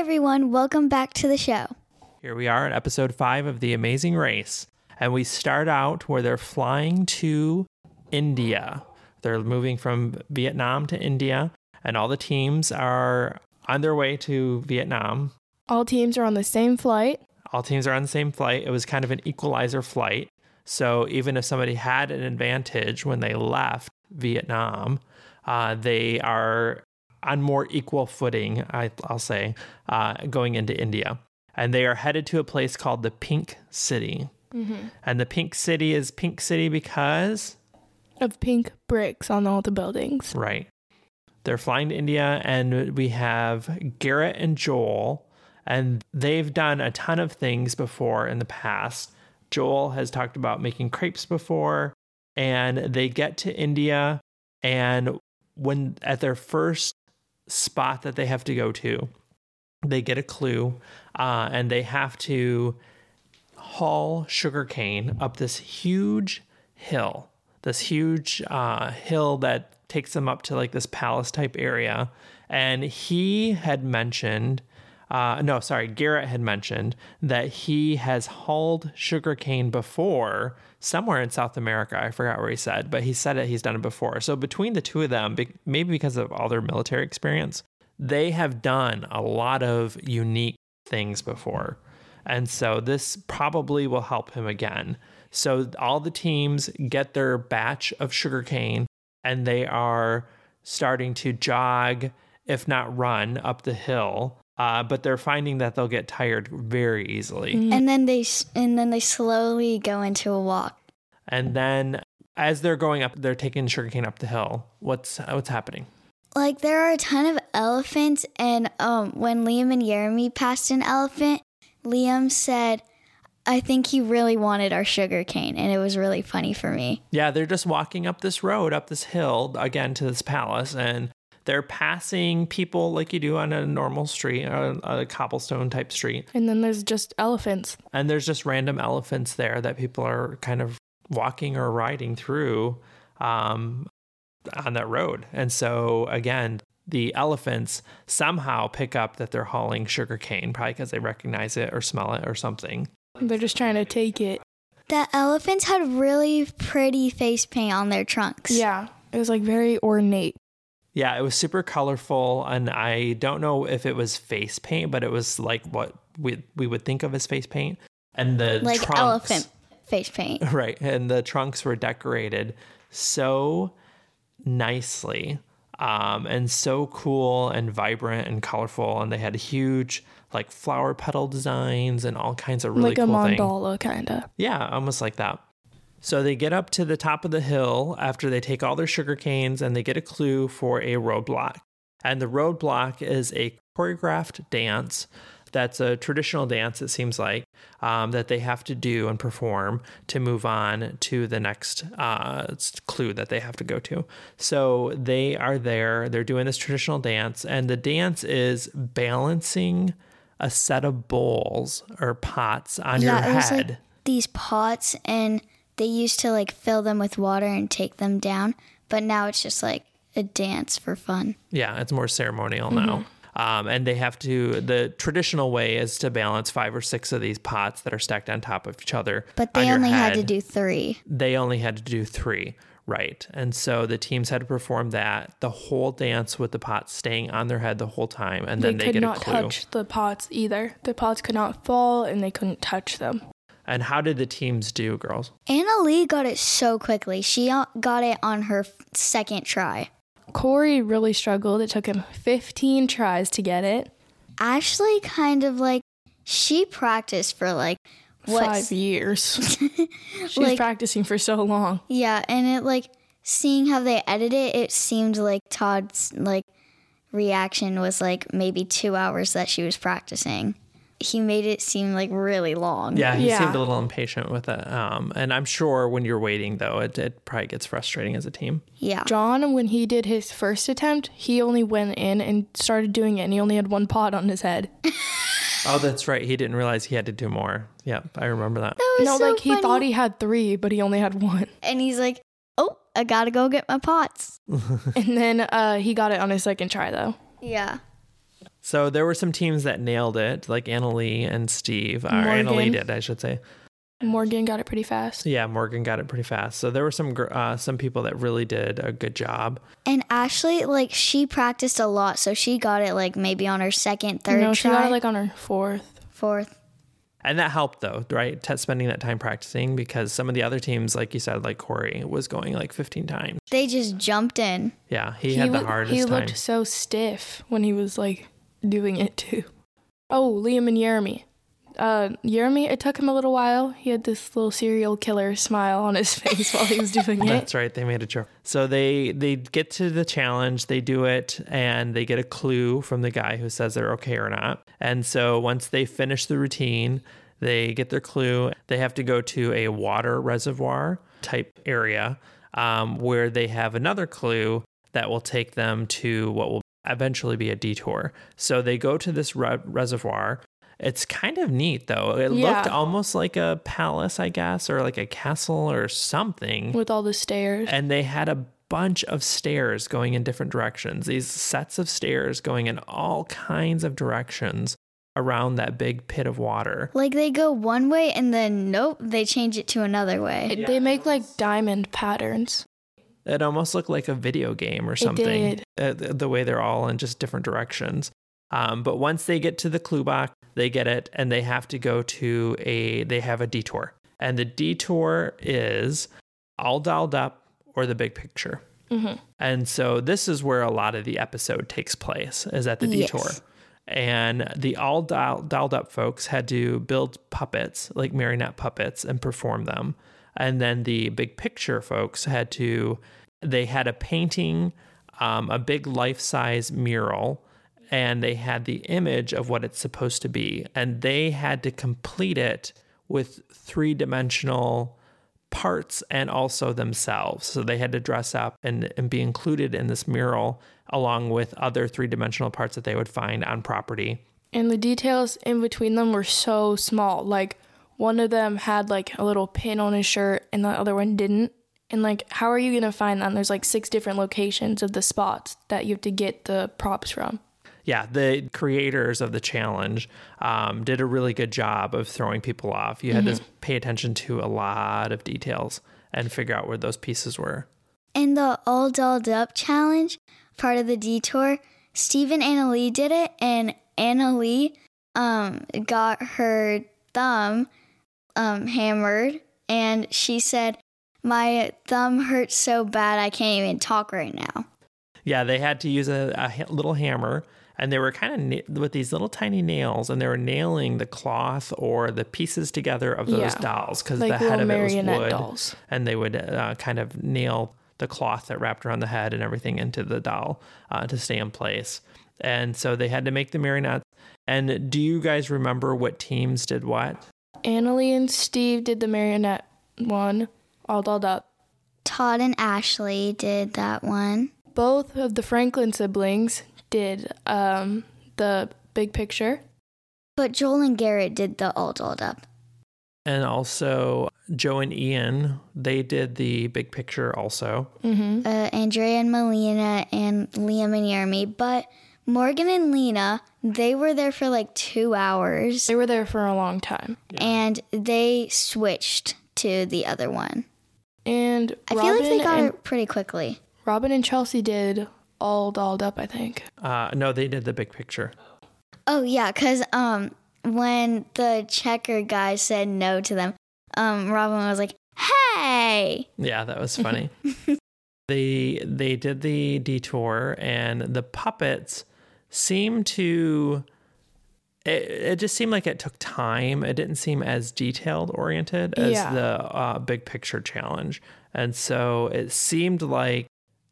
everyone. Welcome back to the show. Here we are at episode five of The Amazing Race. And we start out where they're flying to India. They're moving from Vietnam to India, and all the teams are on their way to Vietnam. All teams are on the same flight. All teams are on the same flight. It was kind of an equalizer flight. So even if somebody had an advantage when they left Vietnam, uh, they are on more equal footing, I, will say, uh, going into India. And they are headed to a place called the Pink City. Mm-hmm. And the Pink City is Pink City because of pink bricks on all the buildings. Right. They're flying to India, and we have Garrett and Joel, and they've done a ton of things before in the past. Joel has talked about making crepes before, and they get to India, and when at their first spot that they have to go to, they get a clue, uh, and they have to haul sugarcane up this huge hill this huge uh, hill that takes them up to like this palace type area. And he had mentioned, uh, no, sorry, Garrett had mentioned that he has hauled sugarcane before somewhere in South America. I forgot where he said, but he said it. he's done it before. So between the two of them, maybe because of all their military experience, they have done a lot of unique things before. And so this probably will help him again. So all the teams get their batch of sugarcane and they are starting to jog, if not run, up the hill. Uh, but they're finding that they'll get tired very easily. Mm-hmm. And then they and then they slowly go into a walk. And then as they're going up, they're taking sugarcane up the hill. What's what's happening? Like there are a ton of elephants, and um, when Liam and Jeremy passed an elephant, Liam said, I think he really wanted our sugar cane, and it was really funny for me. Yeah, they're just walking up this road, up this hill, again to this palace, and they're passing people like you do on a normal street, a, a cobblestone type street. And then there's just elephants. And there's just random elephants there that people are kind of walking or riding through um, on that road. And so, again, the elephants somehow pick up that they're hauling sugar cane, probably because they recognize it or smell it or something. They're just trying to take it. The elephants had really pretty face paint on their trunks. Yeah, it was like very ornate. Yeah, it was super colorful, and I don't know if it was face paint, but it was like what we we would think of as face paint. And the like trunks, elephant face paint, right? And the trunks were decorated so nicely, um, and so cool and vibrant and colorful, and they had huge like flower petal designs and all kinds of really like cool a mandala kind of. Yeah, almost like that. So they get up to the top of the hill after they take all their sugar canes and they get a clue for a roadblock. And the roadblock is a choreographed dance that's a traditional dance, it seems like, um, that they have to do and perform to move on to the next uh, clue that they have to go to. So they are there, they're doing this traditional dance, and the dance is balancing a set of bowls or pots on yeah, your it was head. Like these pots, and they used to like fill them with water and take them down, but now it's just like a dance for fun. Yeah, it's more ceremonial mm-hmm. now. Um, and they have to, the traditional way is to balance five or six of these pots that are stacked on top of each other. But they only had to do three. They only had to do three. Right. And so the teams had to perform that the whole dance with the pots staying on their head the whole time. And then they, they get not a clue. touch the pots either. The pots could not fall and they couldn't touch them. And how did the teams do, girls? Anna Leigh got it so quickly. She uh, got it on her second try. Corey really struggled. It took him 15 tries to get it. Ashley kind of like, she practiced for like what? five years. She's like, practicing for so long. Yeah, and it like seeing how they edit it, it seemed like Todd's like reaction was like maybe two hours that she was practicing. He made it seem like really long. Yeah, he yeah. seemed a little impatient with it. Um, and I'm sure when you're waiting, though, it, it probably gets frustrating as a team. Yeah. John, when he did his first attempt, he only went in and started doing it, and he only had one pot on his head. Oh, that's right. He didn't realize he had to do more. Yep, I remember that. that no, so like funny. he thought he had three, but he only had one. And he's like, "Oh, I gotta go get my pots." and then uh, he got it on his second try, though. Yeah. So there were some teams that nailed it, like Anna Leigh and Steve. Or Anna Leigh Morgan. did, I should say. Morgan got it pretty fast. Yeah, Morgan got it pretty fast. So there were some uh, some people that really did a good job. And Ashley, like, she practiced a lot, so she got it, like, maybe on her second, third no, she try, got it like on her fourth. fourth. And that helped though, right? T- spending that time practicing because some of the other teams, like you said, like Corey, was going like 15 times. They just jumped in. Yeah, he, had the wa- hardest He time. looked so stiff when he was like doing it too. Oh, Liam and Jeremy. Uh, Jeremy, it took him a little while. He had this little serial killer smile on his face while he was doing it. That's right. They made a joke. So they they get to the challenge, they do it, and they get a clue from the guy who says they're okay or not. And so once they finish the routine, they get their clue. They have to go to a water reservoir type area um, where they have another clue that will take them to what will eventually be a detour. So they go to this re- reservoir. It's kind of neat though. It Yeah. looked almost like a palace, I guess, or like a castle or something with all the stairs. and they had a bunch of stairs going in different directions. These sets of stairs going in all kinds of directions around that big pit of water. Like, they go one way, and then, nope, they change it to another way. It- They make like diamond patterns. It almost looked like a video game or something. Uh, the, way they're all in just different directions. Um, but once they get to the clue box, they get it and they have to go to a, they have a detour. And the detour is all dolled up or the big picture. And so this is where a lot of the episode takes place, is at the Yes. detour. And the all dial- dolled up folks had to build puppets, like marionette puppets, and perform them. And then the big picture folks had to, they had a painting, um, a big life size mural, and they had the image of what it's supposed to be. And they had to complete it with three dimensional parts and also themselves. So they had to dress up and, and be included in this mural along with other three dimensional parts that they would find on property. And the details in between them were so small. Like one of them had like a little pin on his shirt and the other one didn't. And like how are you going to find them? There's like six different locations of the spots that you have to get the props from. Yeah, the creators of the challenge um, did a really good job of throwing people off. You had to pay attention to a lot of details and figure out where those pieces were. In the All Dolled Up challenge, part of the detour, Steve and Anna Leigh did it, and Anna Leigh um, got her thumb um, hammered, and she said, My thumb hurts so bad I can't even talk right now. Yeah, they had to use a, a little hammer, and they were kind of na- with these little tiny nails, and they were nailing the cloth or the pieces together of those Yeah, dolls because like the head of it was wood, dolls. and they would uh, kind of nail the cloth that wrapped around the head and everything into the doll uh, to stay in place. And so they had to make the marionettes. And do you guys remember what teams did what? Anna Leigh and Steve did the marionette one, all dolled up. Todd and Ashley did that one. Both of the Franklin siblings did um, the big picture. But Joel and Garrett did the All Dolled Up. And also Joe and Ian, they did the big picture also. Mm-hmm. uh, Andrea and Malaina and Liam and Jeremy, but Morgan and Lena, they were there for like two hours They were there for a long time. and they switched to the other one. And I Robin, feel like they got and, it pretty quickly. Robin and Chelsea did all dolled up, I think. Uh, no, they did the big picture. Oh yeah, because um, when the checker guy said no to them, um, Robin was like, "Hey!" Yeah, that was funny. they they did the detour and the puppets seemed to it, it just seemed like it took time. It didn't seem as detailed oriented as Yeah. the uh, big picture challenge. And so it seemed like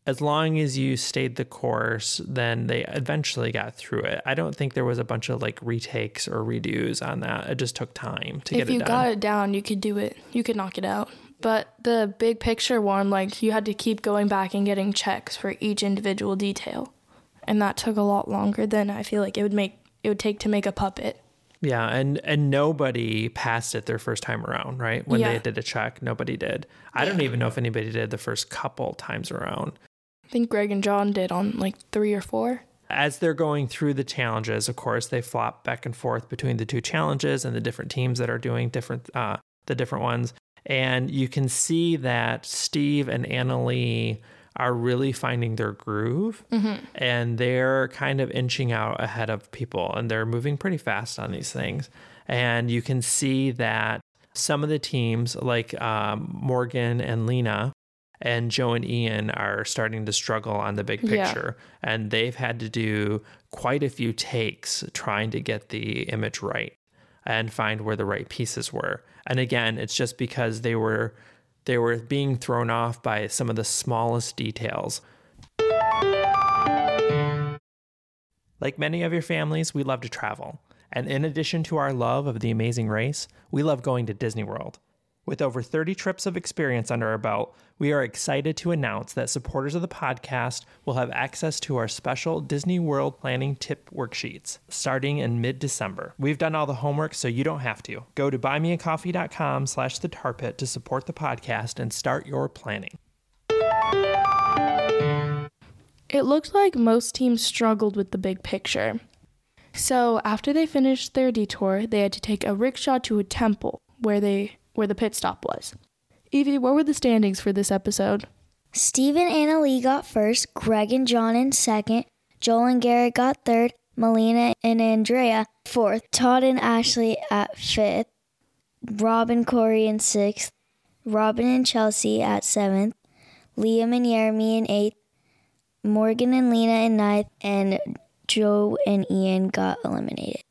as long as you stayed the course, then they eventually got through it. I don't think there was a bunch of like retakes or redos on that. It just took time to if get it done. If you got it down, you could do it. You could knock it out. But the big picture one, like you had to keep going back and getting checks for each individual detail. And that took a lot longer than I feel like it would make it would take to make a puppet. Yeah, and and nobody passed it their first time around, right? When they did a check, nobody did. I don't even know if anybody did the first couple times around. I think Greg and John did on like three or four. as they're going through the challenges, of course, they flop back and forth between the two challenges and the different teams that are doing different uh, the different ones. And you can see that Steve and Anna Leigh are really finding their groove and they're kind of inching out ahead of people and they're moving pretty fast on these things. And you can see that some of the teams, like um, Morgan and Lena, and Joe and Ian are starting to struggle on the big Yeah. picture. And they've had to do quite a few takes trying to get the image right and find where the right pieces were. And again, it's just because they were they were being thrown off by some of the smallest details. Like many of your families, we love to travel. And in addition to our love of the amazing race, we love going to Disney World. With over 30 trips of experience under our belt, we are excited to announce that supporters of the podcast will have access to our special Disney World planning tip worksheets starting in mid-December. We've done all the homework so you don't have to. Go to buymeacoffee.com slash the tar pit to support the podcast and start your planning. It looked like most teams struggled with the big picture. So after they finished their detour, they had to take a rickshaw to a temple where they where the pit stop was. Evie, what were the standings for this episode? Steve and Anna Leigh got first, Greg and John in second, Joel and Garrett got third, Malaina and Andrea fourth, Todd and Ashley at fifth, Rob and Corey in sixth, Robin and Chelsea at seventh, Liam and Jeremy in eighth, Morgan and Lena in ninth, and Joe and Ian got eliminated.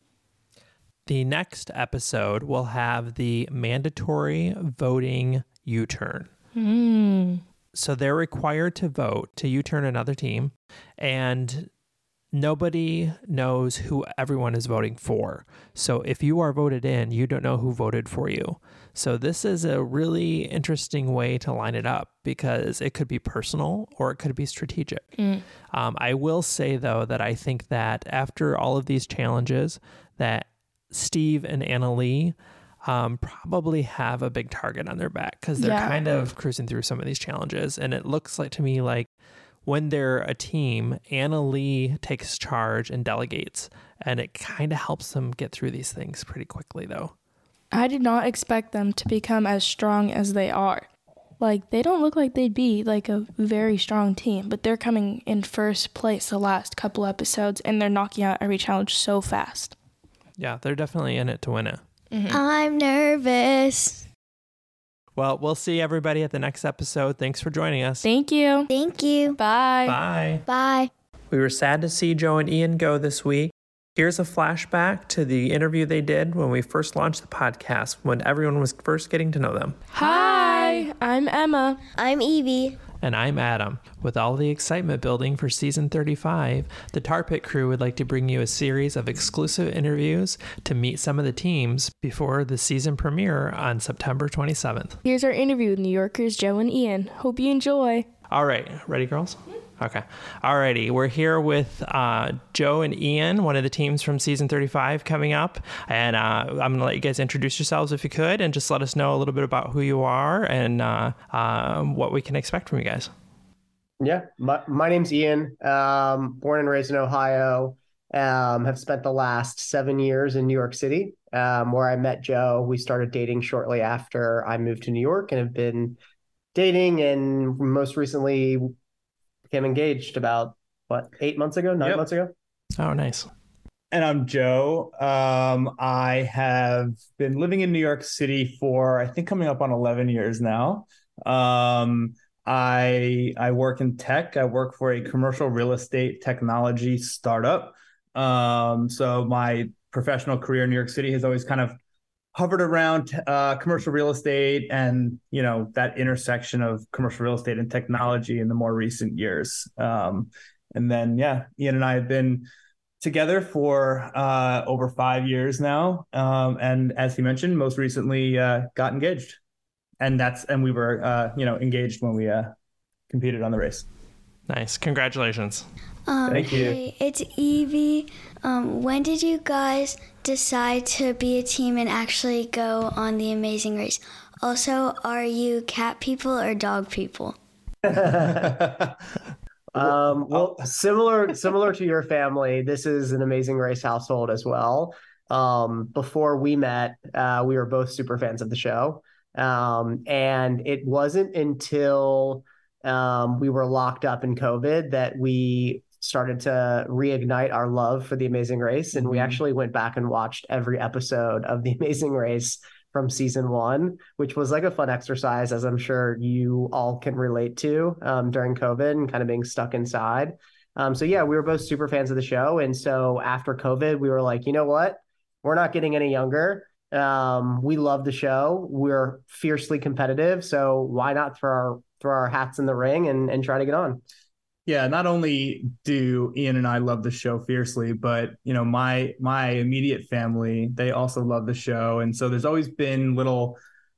The next episode will have the mandatory voting U turn. So they're required to vote to U turn another team, and nobody knows who everyone is voting for. So if you are voted in, you don't know who voted for you. So this is a really interesting way to line it up because it could be personal or it could be strategic. Um, I will say though that I think that after all of these challenges, that Steve and Anna Leigh um, probably have a big target on their back because they're Yeah. kind of cruising through some of these challenges, and it looks like to me like when they're a team, Anna Leigh takes charge and delegates, and it kind of helps them get through these things pretty quickly, though. I did not expect them to become as strong as they are. Like they don't look like they'd be like a very strong team, but they're coming in first place the last couple episodes and they're knocking out every challenge so fast. Yeah, they're definitely in it to win it. Mm-hmm. I'm nervous. Well, we'll see everybody at the next episode. Thanks for joining us. Thank you. Thank you. Bye. Bye. Bye. We were sad to see Joe and Ian go this week. Here's a flashback to the interview they did when we first launched the podcast, when everyone was first getting to know them. Hi, I'm Emma. I'm Evie. And I'm Adam. With all the excitement building for season 35, the Tar Pit crew would like to bring you a series of exclusive interviews to meet some of the teams before the season premiere on September 27th. Here's our interview with New Yorkers Joe and Ian. Hope you enjoy. All right, ready, girls? Okay. Alrighty, we're here with uh, Joe and Ian, one of the teams from season 35 coming up. And uh, I'm going to let you guys introduce yourselves if you could and just let us know a little bit about who you are and uh, um, what we can expect from you guys. Yeah, my, my name's Ian. Um, born and raised in Ohio. Um, have spent the last seven years in New York City, um, where I met Joe. We started dating shortly after I moved to New York, and have been dating. And most recently, became engaged about what eight months ago, nine Yep. months ago. Oh, nice. And I'm Joe. Um, I have been living in New York City for I think coming up on 11 years now. Um, I I work in tech. I work for a commercial real estate technology startup. Um, so my professional career in New York City has always kind of hovered around uh, commercial real estate and you know that intersection of commercial real estate and technology in the more recent years. Um, and then yeah, Ian and I have been together for uh, over five years now. Um, and as he mentioned, most recently uh, got engaged, and that's and we were uh, you know engaged when we uh, competed on the race. Nice. Congratulations. Um, Thank you. Hey, it's Evie. Um, when did you guys decide to be a team and actually go on the Amazing Race? Also, are you cat people or dog people? Um, well, similar similar to your family, this is an amazing race household as well. Um, before we met, uh, we were both super fans of the show. Um, and it wasn't until um, we were locked up in COVID that we started to reignite our love for the Amazing Race. And we Mhm. actually went back and watched every episode of the Amazing Race from season one, which was like a fun exercise, as I'm sure you all can relate to um, during COVID and kind of being stuck inside. Um, so yeah, we were both super fans of the show, and so after COVID, we were like, you know what, we're not getting any younger. Um, we love the show. We're fiercely competitive, so why not throw our throw our hats in the ring and and try to get on? Yeah, not only do Ian and I love the show fiercely, but you know, my my immediate family, they also love the show. And so there's always been little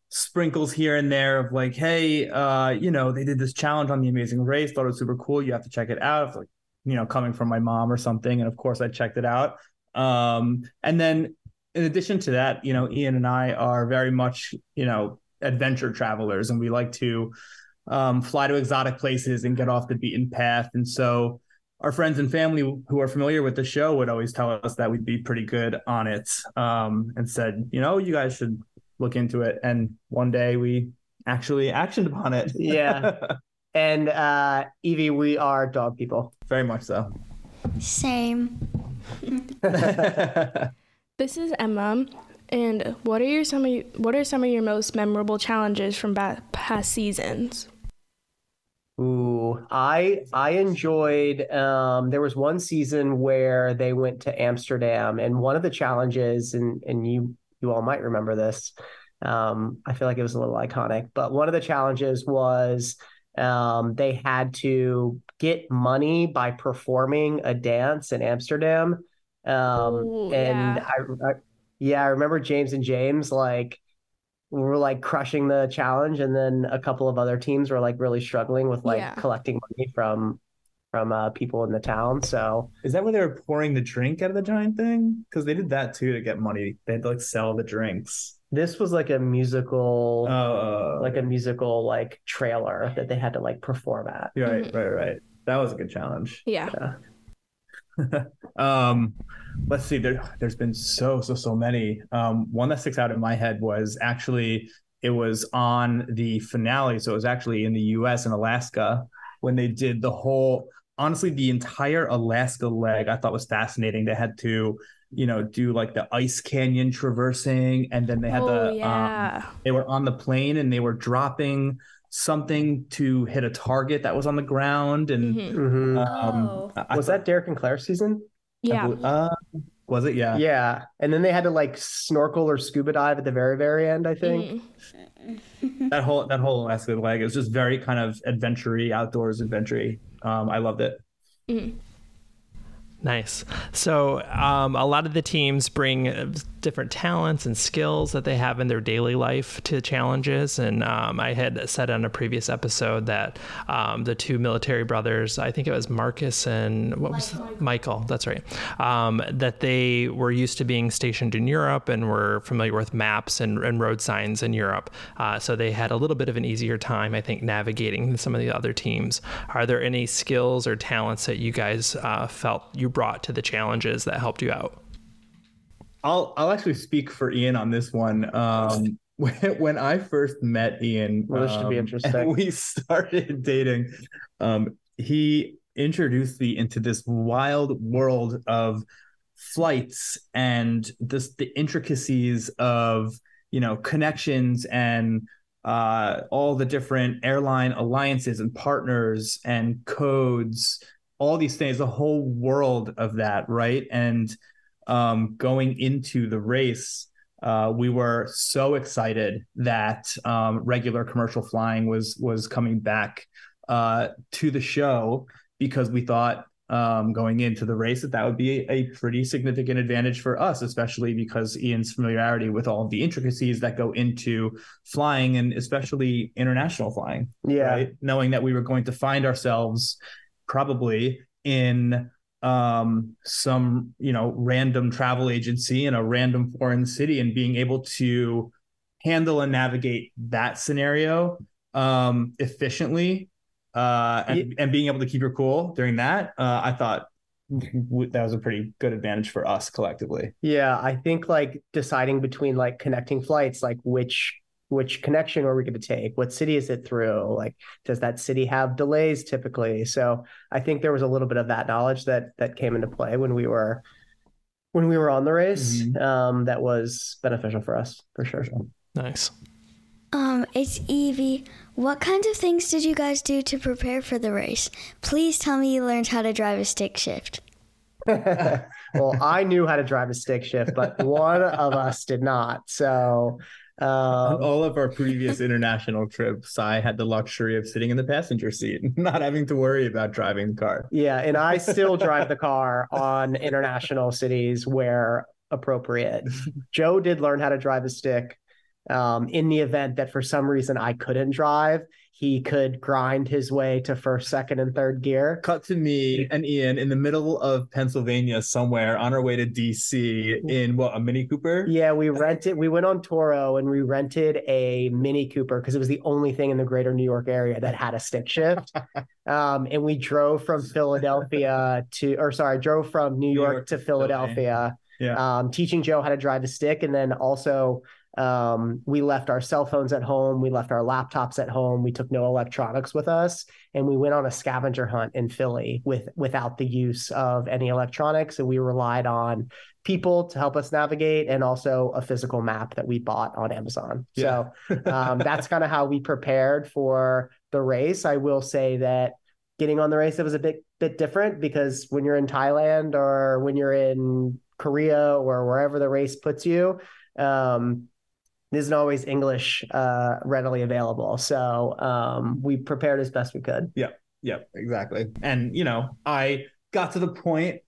sprinkles here and there of like, hey, uh, you know, they did this challenge on the amazing race, thought it was super cool. You have to check it out. It's like, you know, coming from my mom or something. And of course I checked it out. Um, and then in addition to that, you know, Ian and I are very much, you know, adventure travelers and we like to um, fly to exotic places and get off the beaten path. And so our friends and family who are familiar with the show would always tell us that we'd be pretty good on it um, and said, you know, you guys should look into it. And one day we actually actioned upon it. Yeah. And uh, Evie, we are dog people. very much so. Same. This is Emma. And what are your some of your, what are some of your most memorable challenges from past seasons? Ooh, I I enjoyed um there was one season where they went to Amsterdam and one of the challenges and and you you all might remember this. Um I feel like it was a little iconic, but one of the challenges was um they had to get money by performing a dance in Amsterdam. Um Ooh, and yeah. I, I yeah, I remember James and James like were like crushing the challenge and then a couple of other teams were like really struggling with like Yeah. collecting money from from uh people in the town so Is that where they were pouring the drink out of the giant thing? Because they did that too to get money. They had to like sell the drinks. this was like a musical Oh, like a musical like trailer that they had to like perform at right, Mhm. right, right. That was a good challenge. Yeah. um let's see there there's been so so so many um one that sticks out in my head was actually it was on the finale so it was actually in the US in Alaska when they did the whole honestly the entire Alaska leg I thought was fascinating they had to you know do like the ice canyon traversing and then they had oh the um, yeah. they were on the plane and they were dropping something to hit a target that was on the ground and Mhm. Mhm. um Oh. I- I was that Derek and Claire season Yeah. bel- uh, was it? Yeah. yeah and then they had to like snorkel or scuba dive at the very very end I think Mhm. That whole that whole Alaska leg is just very kind of adventure outdoors adventure Um, I loved it. Mhm. Nice. So, um, a lot of the teams bring uh, different talents and skills that they have in their daily life to challenges. And um, I had said on a previous episode that um, the two military brothers, I think it was Marcus and what was Michael. That's right. Um, that they were used to being stationed in Europe and were familiar with maps and, and road signs in Europe. Uh, so they had a little bit of an easier time, I think, navigating than some of the other teams. Are there any skills or talents that you guys uh, felt you brought to the challenges that helped you out? I'll I'll actually speak for Ian on this one. Um, when, when I first met Ian, Well, this should be um, interesting. and we started dating. Um, he introduced me into this wild world of flights and this the intricacies of you know connections and uh, all the different airline alliances and partners and codes, all these things, the whole world of that, right? And um, going into the race, uh, we were so excited that um, regular commercial flying was was coming back uh, to the show because we thought um, going into the race that that would be a pretty significant advantage for us, especially because Ian's familiarity with all of the intricacies that go into flying and especially international flying yeah right? Knowing that we were going to find ourselves probably in um some you know random travel agency in a random foreign city and being able to handle and navigate that scenario um efficiently uh, and, and being able to keep your cool during that, uh, I thought that was a pretty good advantage for us collectively. Yeah, I think like deciding between like connecting flights, like which which connection are we going to take? What city is it through? Like, does that city have delays typically? So I think there was a little bit of that knowledge that that came into play when we were when we were on the race. Mhm. Um, that was beneficial for us for sure. Nice. Um, it's Evie. What kinds of things did you guys do to prepare for the race? Please tell me you learned how to drive a stick shift. well, I knew how to drive a stick shift, but one of us did not. So, On um, all of our previous international trips, I had the luxury of sitting in the passenger seat, not having to worry about driving the car. yeah, and I still drive the car on international cities where appropriate. Joe did learn how to drive a stick. Um, in the event that for some reason I couldn't drive, he could grind his way to first, second, and third gear. Cut to me and Ian in the middle of Pennsylvania somewhere on our way to DC in what, a Mini Cooper? Yeah, we rented. We went on Turo and we rented a Mini Cooper because it was the only thing in the greater New York area that had a stick shift. um, and we drove from Philadelphia to, or sorry, drove from New, New York, York to to Philadelphia. Yeah. Um, teaching Joe how to drive a stick, and then also um, we left our cell phones at home. We left our laptops at home. We took no electronics with us, and we went on a scavenger hunt in Philly with without the use of any electronics. And we relied on people to help us navigate, and also a physical map that we bought on Amazon. Yeah. So um, that's kind of how we prepared for the race. I will say that getting on the race it was a bit bit different because when you're in Thailand or when you're in Korea or wherever the race puts you, um, isn't always English uh, readily available. So um, we prepared as best we could. Yep, Yep, exactly. And you know, I got to the point,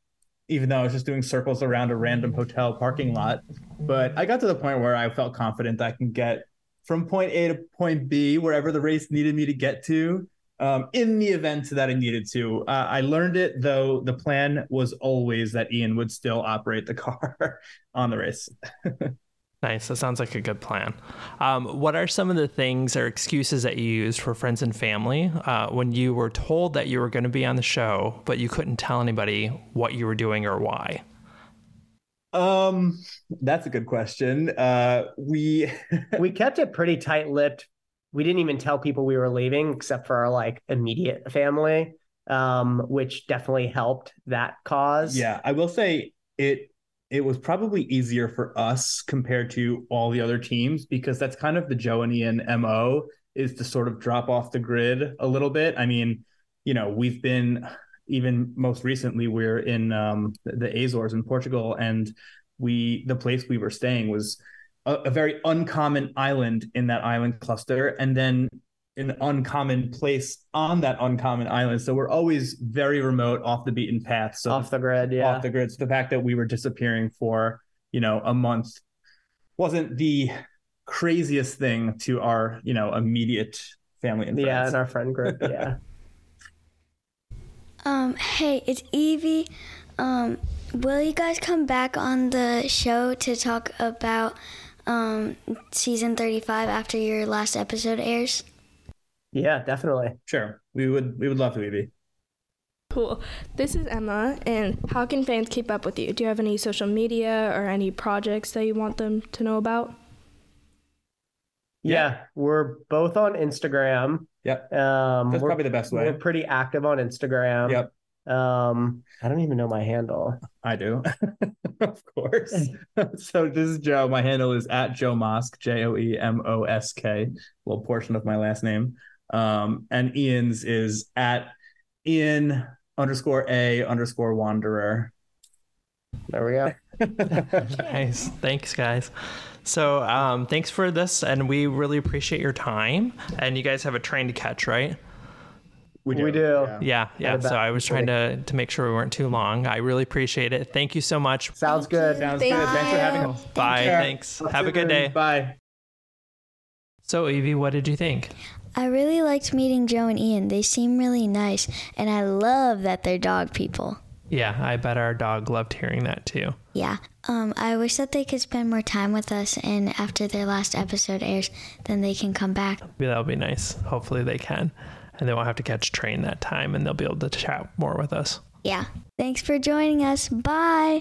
even though I was just doing circles around a random hotel parking lot, but I got to the point where I felt confident that I can get from point A to point B, wherever the race needed me to get to, um, in the event that I needed to. Uh, I learned it though. The plan was always that Ian would still operate the car on the race. Nice. That sounds like a good plan. Um, what are some of the things or excuses that you used for friends and family uh, when you were told that you were going to be on the show, but you couldn't tell anybody what you were doing or why? Um, that's a good question. Uh, we we kept it pretty tight lipped. We didn't even tell people we were leaving except for our like immediate family, um, which definitely helped that cause. Yeah, I will say it it was probably easier for us compared to all the other teams because that's kind of the Joe and Ian MO is to sort of drop off the grid a little bit. I mean, you know, we've been even most recently we're in um, the Azores in Portugal and we the place we were staying was a, a very uncommon island in that island cluster and then an uncommon place on that uncommon island. So we're always very remote, off the beaten path. So off the grid. Yeah. off the grid. So the fact that we were disappearing for, you know, a month wasn't the craziest thing to our, you know, immediate family and yeah, friends. in our friend group. Yeah. Um, hey, it's Evie. Um, will you guys come back on the show to talk about um, season 35 after your last episode airs? Yeah, definitely. Sure. We would we would love to, Evie. Cool. This is Emma, and how can fans keep up with you? Do you have any social media or any projects that you want them to know about? Yeah, we're both on Instagram. Yep. Um, That's we're, probably the best way. we're pretty active on Instagram. Yep. Um, I don't even know my handle. I do. of course. so this is Joe. My handle is at Joe Mosk, J O E M O S K, little portion of my last name. Um, and Ian's is at Ian underscore A underscore Wanderer. There we go. Nice. Thanks, guys. So, um, thanks for this, and we really appreciate your time. And you guys have a train to catch, right? We do. We do. Yeah, yeah. about So I was trying to to make sure we weren't too long. I really appreciate it. Thank you so much. Sounds good. Sounds Thank good. Thanks for having us. Bye. care. Thanks. Have a good day. Bye. So, Evie, what did you think? I really liked meeting Joe and Ian. They seem really nice, and I love that they're dog people. Yeah, I bet our dog loved hearing that too. Yeah. Um, I wish that they could spend more time with us, and after their last episode airs, then they can come back. That'll be nice. Hopefully they can. and they won't have to catch train that time and they'll be able to chat more with us. Yeah. Thanks for joining us. Bye.